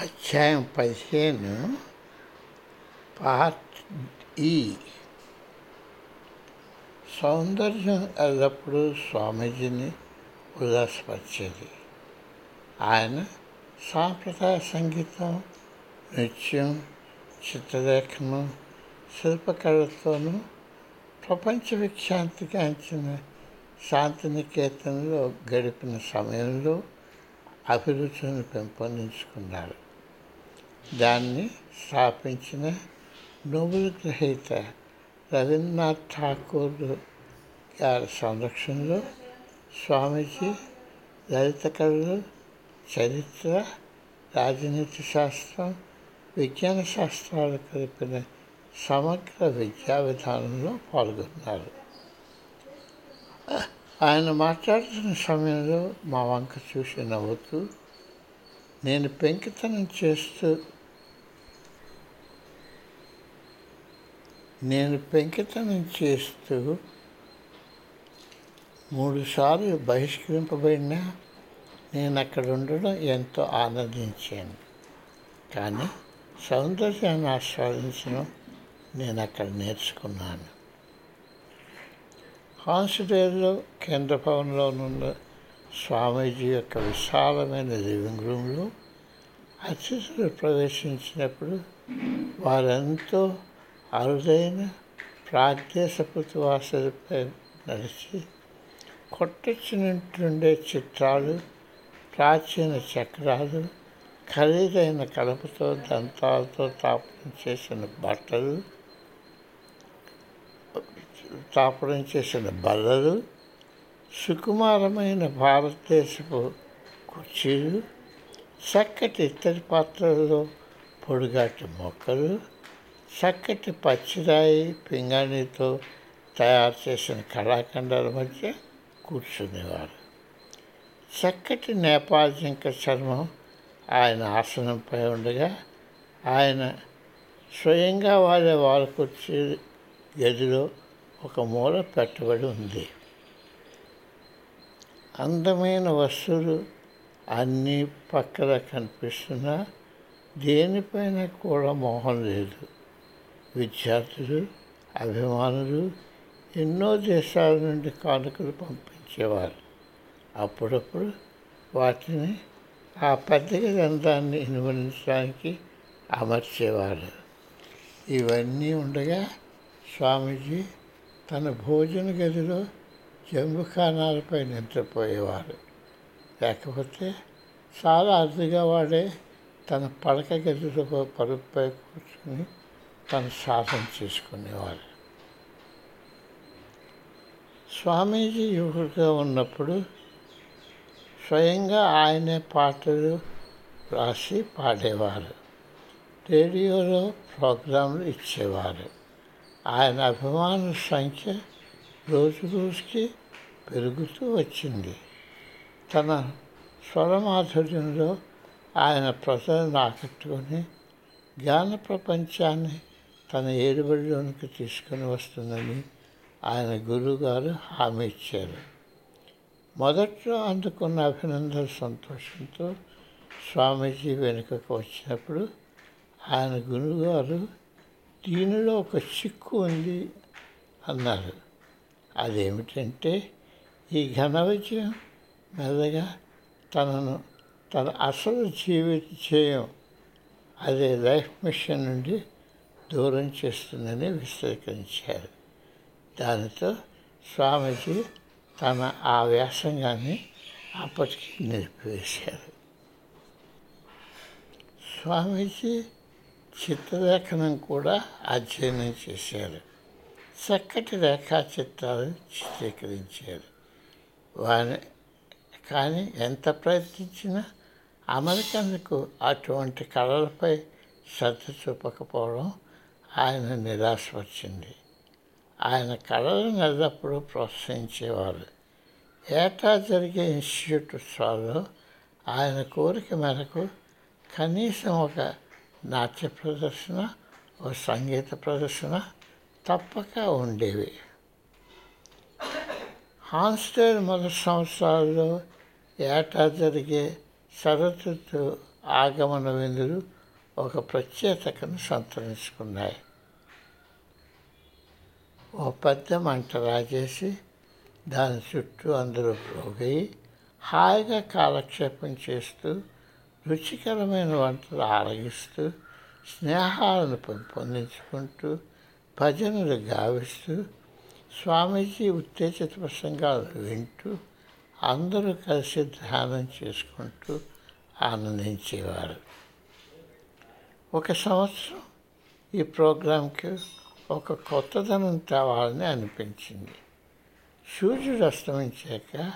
అధ్యాయం పదిహేను పార్ట్ ఈ. సౌందర్యం ఎల్లప్పుడూ స్వామీజీని ఉల్లాసపరిచేది ఆయన సాంప్రదాయ సంగీతం నృత్యం చిత్రలేఖనం శిల్పకళతోనూ ప్రపంచ విఖ్యాంతిగాంచిన శాంతినికేతన్లో గడిపిన సమయంలో అభిరుచులను పెంపొందించుకున్నారు. దాన్ని స్థాపించిన నోబెల్ గ్రహీత రవీంద్రనాథ్ ఠాకూర్ గారి సంరక్షణలో స్వామీజీ లలిత కళలు చరిత్ర రాజనీతి శాస్త్రం విజ్ఞాన శాస్త్రాలు కలిపిన సమగ్ర విద్యా విధానంలో పాల్గొన్నారు. ఆయన మాట్లాడుతున్న సమయంలో మా వంక చూసి నవ్వుతూ నేను పెంకితనం చేస్తూ నేను పెంకితనం చేస్తూ మూడుసార్లు బహిష్కరింపబడినా నేను అక్కడ ఉండడం ఎంతో ఆనందించాను. కానీ సౌందర్యాన్ని ఆస్వాదించడం నేను అక్కడ నేర్చుకున్నాను. హాన్స్డేల్లో కేంద్ర భవన్లో ఉన్న స్వామీజీ యొక్క విశాలమైన లివింగ్ రూమ్లో అతిథులు ప్రవేశించినప్పుడు వారెంతో అరుదైన ప్రాగ్దేశపు నడిచి కొట్టొచ్చినట్టుండే చిత్రాలు ప్రాచీన చక్రాలు ఖరీదైన కలపతో దంతాలతో తాపడం చేసిన బట్టలు తాపడం చేసిన బల్లలు సుకుమారమైన భారతదేశపు కుర్చీలు చక్కటి ఇత్తడి పాత్రలలో పొడిగాటి మొక్కలు చక్కటి పచ్చిరాయి పింగాణితో తయారు చేసిన కళాఖండాల మధ్య కూర్చునేవారు. చక్కటి నేపాజింక చర్మం ఆయన ఆసనంపై ఉండగా ఆయన స్వయంగా వాడే వాళ్ళ కుర్చీ గదిలో ఒక మూల పెట్టబడి ఉంది. అందమైన వస్తువులు అన్నీ పక్కన కనిపిస్తున్నా దేనిపైన కూడా మోహం లేదు. విద్యార్థులు అభిమానులు ఎన్నో దేశాల నుండి కానుకలు పంపించేవారు. అప్పుడప్పుడు వాటిని ఆ పెద్దగ గ్రంథాన్ని అనువదించడానికి అమర్చేవారు. ఇవన్నీ ఉండగా స్వామీజీ తన భోజన గదిలో జంబుఖానాలపై నిద్రపోయేవారు. లేకపోతే చాలా అరుదుగా వాడే తన పడక గదిలో పరుపుపై కూర్చుని తను సాధన చేసుకునేవారు. స్వామీజీ యువకుడిగా ఉన్నప్పుడు స్వయంగా ఆయనే పాటలు రాసి పాడేవారు. రేడియోలో ప్రోగ్రాంలు ఇచ్చేవారు. ఆయన అభిమానుల సంఖ్య రోజు రోజుకి పెరుగుతూ వచ్చింది. తన స్వరమాధుర్యంలో ఆయన ప్రజలను ఆకట్టుకొని జ్ఞాన ప్రపంచాన్ని తన ఏడుబడిలోనికి తీసుకొని వస్తుందని ఆయన గురువుగారు హామీ ఇచ్చారు. మొదట్లో అందుకున్న అభినందన సంతోషంతో స్వామీజీ వెనుకకు వచ్చినప్పుడు ఆయన గురువుగారు దీనిలో ఒక చిక్కు ఉంది అన్నారు. అదేమిటంటే ఈ ఘన విజయం మెల్లగా తనను తన అసలు జీవిత చేయం అదే లైఫ్ మిషన్ నుండి దూరం చేస్తుందని విశ్లేషించారు. దానితో స్వామీజీ తన ఆ వ్యాసంగాన్ని అప్పటికి నిలిపివేశారు. స్వామీజీ చిత్రలేఖనం కూడా అధ్యయనం చేశారు. చక్కటి రేఖాచిత్రాలు చిత్రీకరించారు. వారి కానీ ఎంత ప్రయత్నించినా అమెరికన్లకు అటువంటి కళలపై శ్రద్ధ చూపకపోవడం ఆయన నిరాశపరిచింది ఆయన కళలను ఎల్లప్పుడూ ప్రోత్సహించేవారు ఏటా జరిగే ఇన్స్టిట్యూట్ ఉత్సవాల్లో ఆయన కోరిక మేరకు కనీసం ఒక నాట్య ప్రదర్శన ఓ సంగీత ప్రదర్శన తప్పక ఉండేవి. హాన్స్టేడ్ మొదటి సంవత్సరాల్లో ఏటా జరిగే శరతృతు ఆగమన విందులు ఒక ప్రత్యేకతను సంతరించుకున్నాయి. ఓ పెద్ద మంట రాజేసి దాని చుట్టూ అందరూ పోగయి హాయిగా కాలక్షేపం చేస్తూ రుచికరమైన వంటలు ఆరగిస్తూ స్నేహాలను పెంపొందించుకుంటూ భజనలు గావిస్తూ స్వామీజీ ఉత్తేజిత ప్రసంగాలు వింటూ అందరూ కలిసి ధ్యానం చేసుకుంటూ ఆనందించేవారు. ఒక సంవత్సరం ఈ ప్రోగ్రాంకి ఒక కొత్తదనం తేవాలని అనిపించింది. సూర్యుడు అస్తమించాక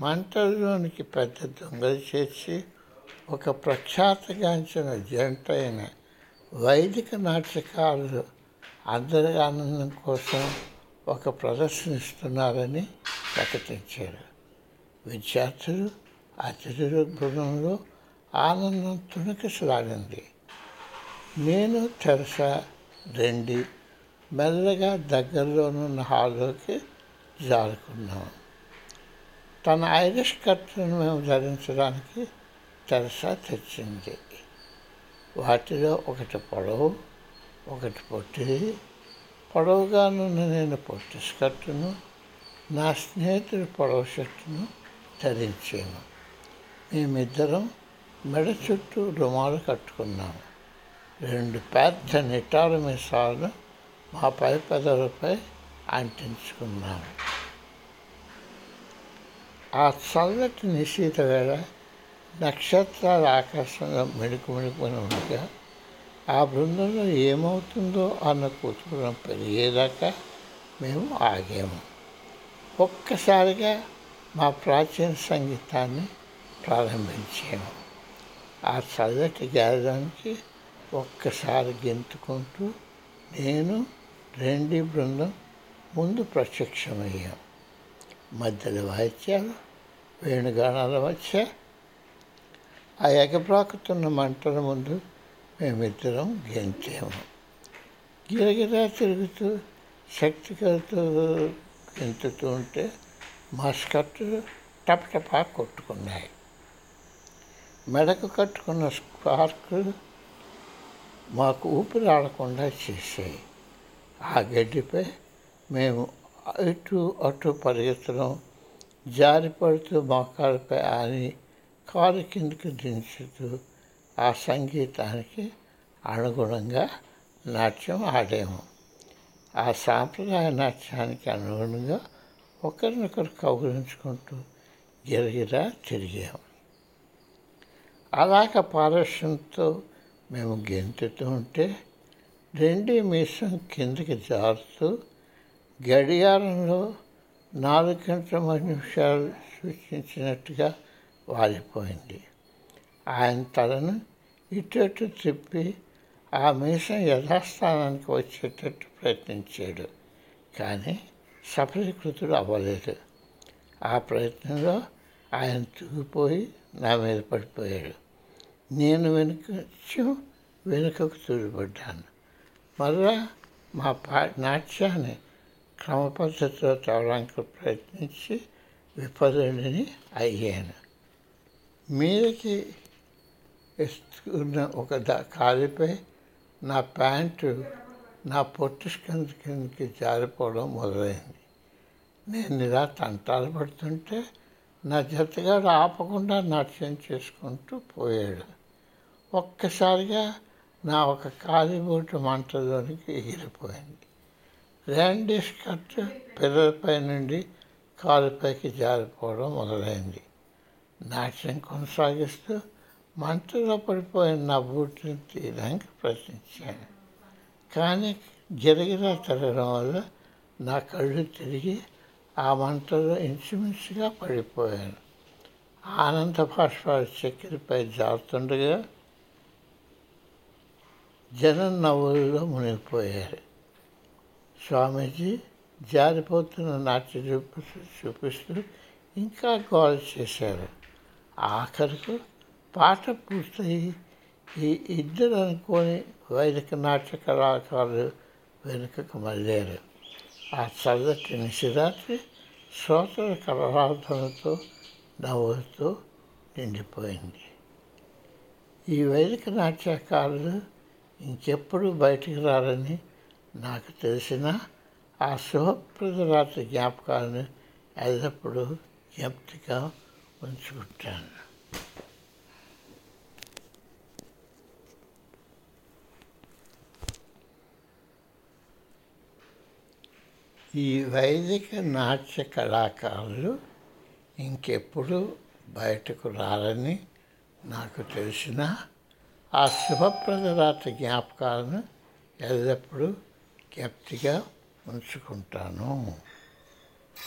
మంటల్లోనికి పెద్ద దొంగలు చేర్చి ఒక ప్రఖ్యాతగాంచిన జంట అయిన వైదిక నాటకాలు అందరి ఆనందం కోసం ఒక ప్రదర్శనిస్తున్నారని ప్రకటించారు. విద్యార్థులు అతిథుల బృందంలో ఆనందం తుణికిసలాడింది. నేను తెరసా రెండి మెల్లగా దగ్గరలోనున్న హాల్లోకి జారుకున్నాం. తన ఐరిష్ కట్టును మేము ధరించడానికి తెరసా తెచ్చింది. వాటిలో ఒకటి పొడవు ఒకటి పొట్టి. పొడవుగానున్న నేను పొట్టి స్కర్టును నా స్నేహితుడి పొడవు షర్టును ధరించాను. మేమిద్దరం మెడ చుట్టూ రుమాలు కట్టుకున్నాము రెండు పెద్ద నిటారు మీసాలు మా పై పెదవులపై అంటించుకున్నాము ఆ చల్లటి నిశీత వేళ నక్షత్రాల ఆకాశంలో మెడుకు మెడుకుని ఉండగా ఆ బృందంలో ఏమవుతుందో అన్న కుతూహలం పెరిగేదాకా మేము ఆగాము. ఒక్కసారిగా మా ప్రాచీన సంగీతాన్ని ప్రారంభించాము. ఆ చల్లటి గాలిలోనికి ఒక్కసారి గెంతుకుంటూ నేను రెండీ బృందం ముందు ప్రత్యక్షమయ్యాం. మధ్యలో వాయిత్యాలు వేణుగానాల మధ్య. ఆ ఎగబ్రాకుతున్న మంటల ముందు మేమిద్దరం గెంతాము. గిరగిరా తిరుగుతూ శక్తి కలుతూ గెంతుతూ ఉంటే మా టపటపా కొట్టుకున్నాయి. మెడకు కట్టుకున్న స్పార్క్ మాకు ఊపిరి ఆడకుండా చేసాయి ఆ గడ్డిపై మేము ఇటు అటు పరిగెత్తడం జారిపడుతూ మోకాళ్ళపై ఆని కారు కిందకి దించుతూ ఆ సంగీతానికి అనుగుణంగా నాట్యం ఆడాము. ఆ సాంప్రదాయ నాట్యానికి అనుగుణంగా ఒకరినొకరు కౌగులించుకుంటూ గిరగిరా తిరిగాము. అలాగ పారస్యంతో మేము గెంతుతూ ఉంటే రెండి మీసం కిందకి జారుతూ గడియారంలో నాలుగు గంటల మూడు నిమిషాలు సూచించినట్టుగా వాలిపోయింది. ఆయన తలను ఇటు అటు తిప్పి ఆ మీసం యథాస్థానానికి వచ్చేటట్టు ప్రయత్నించాడు కానీ సఫలీకృతుడు అవ్వలేదు. ఆ ప్రయత్నంలో ఆయన తూగిపోయి నా మీద పడిపోయాడు. నేను వెనుక వెనుకకు తూడిపడ్డాను. మరలా మా పా నాట్యాన్ని క్రమ పద్ధతిలో తేవడానికి ప్రయత్నించి విపదని అయ్యాను మీదకి ఇస్తున్న ఒక ద కాలిపై నా ప్యాంటు నా పొట్టు స్కంద కిందకి జారిపోవడం మొదలైంది నేను ఇలా తంటాలు పడుతుంటే నా జతగాడు ఆపకుండా నాట్యం చేసుకుంటూ పోయాడు ఒక్కసారిగా నా ఒక కాలిబూటు మంటలోనికి ఎగిరిపోయింది. ర్యాండీ స్కర్ట్ పిల్లలపై నుండి కాలుపైకి జారిపోవడం మొదలైంది. నాట్యం కొనసాగిస్తూ మంటలో పడిపోయిన నా బూట్ని తీయడానికి ప్రయత్నించాను. కానీ గిరగిరా తిరగడం వల్ల నా కళ్ళు తిరిగి ఆ మంటలో ఇంచుమించుగా పడిపోయాను. ఆనంద భాష్పాలు చక్కెరపై జారుతుండగా జనం నవ్వుల్లో మునిగిపోయారు. స్వామీజీ జారిపోతున్న నాట్య చూపు చూపిస్తూ ఇంకా గోల చేశారు. ఆఖరుకు పాట పూర్తయి ఈ ఇద్దరు అనుకొని వైదిక నాట్య కళాకారులు వెనుకకు మళ్ళారు. ఆ చల్లటి నిశిరాత్రి శ్రోతల కలరాధనతో నవ్వులతో నిండిపోయింది. ఈ వైదిక నాట్యకారులు ఇంకెప్పుడు బయటికి రారని నాకు తెలిసిన ఆ శుభప్రద రాత్రి జ్ఞాపకాలను ఎల్లప్పుడూ జ్ఞప్తిగా ఉంచుకుంటాను. ఈ వైదిక నాట్య కళాకారులు ఇంకెప్పుడు బయటకు రారని నాకు తెలిసిన ఆ శుభప్రద రాత్రి జ్ఞాపకాలను ఎల్లప్పుడూ జ్ఞప్తిగా ఉంచుకుంటాను.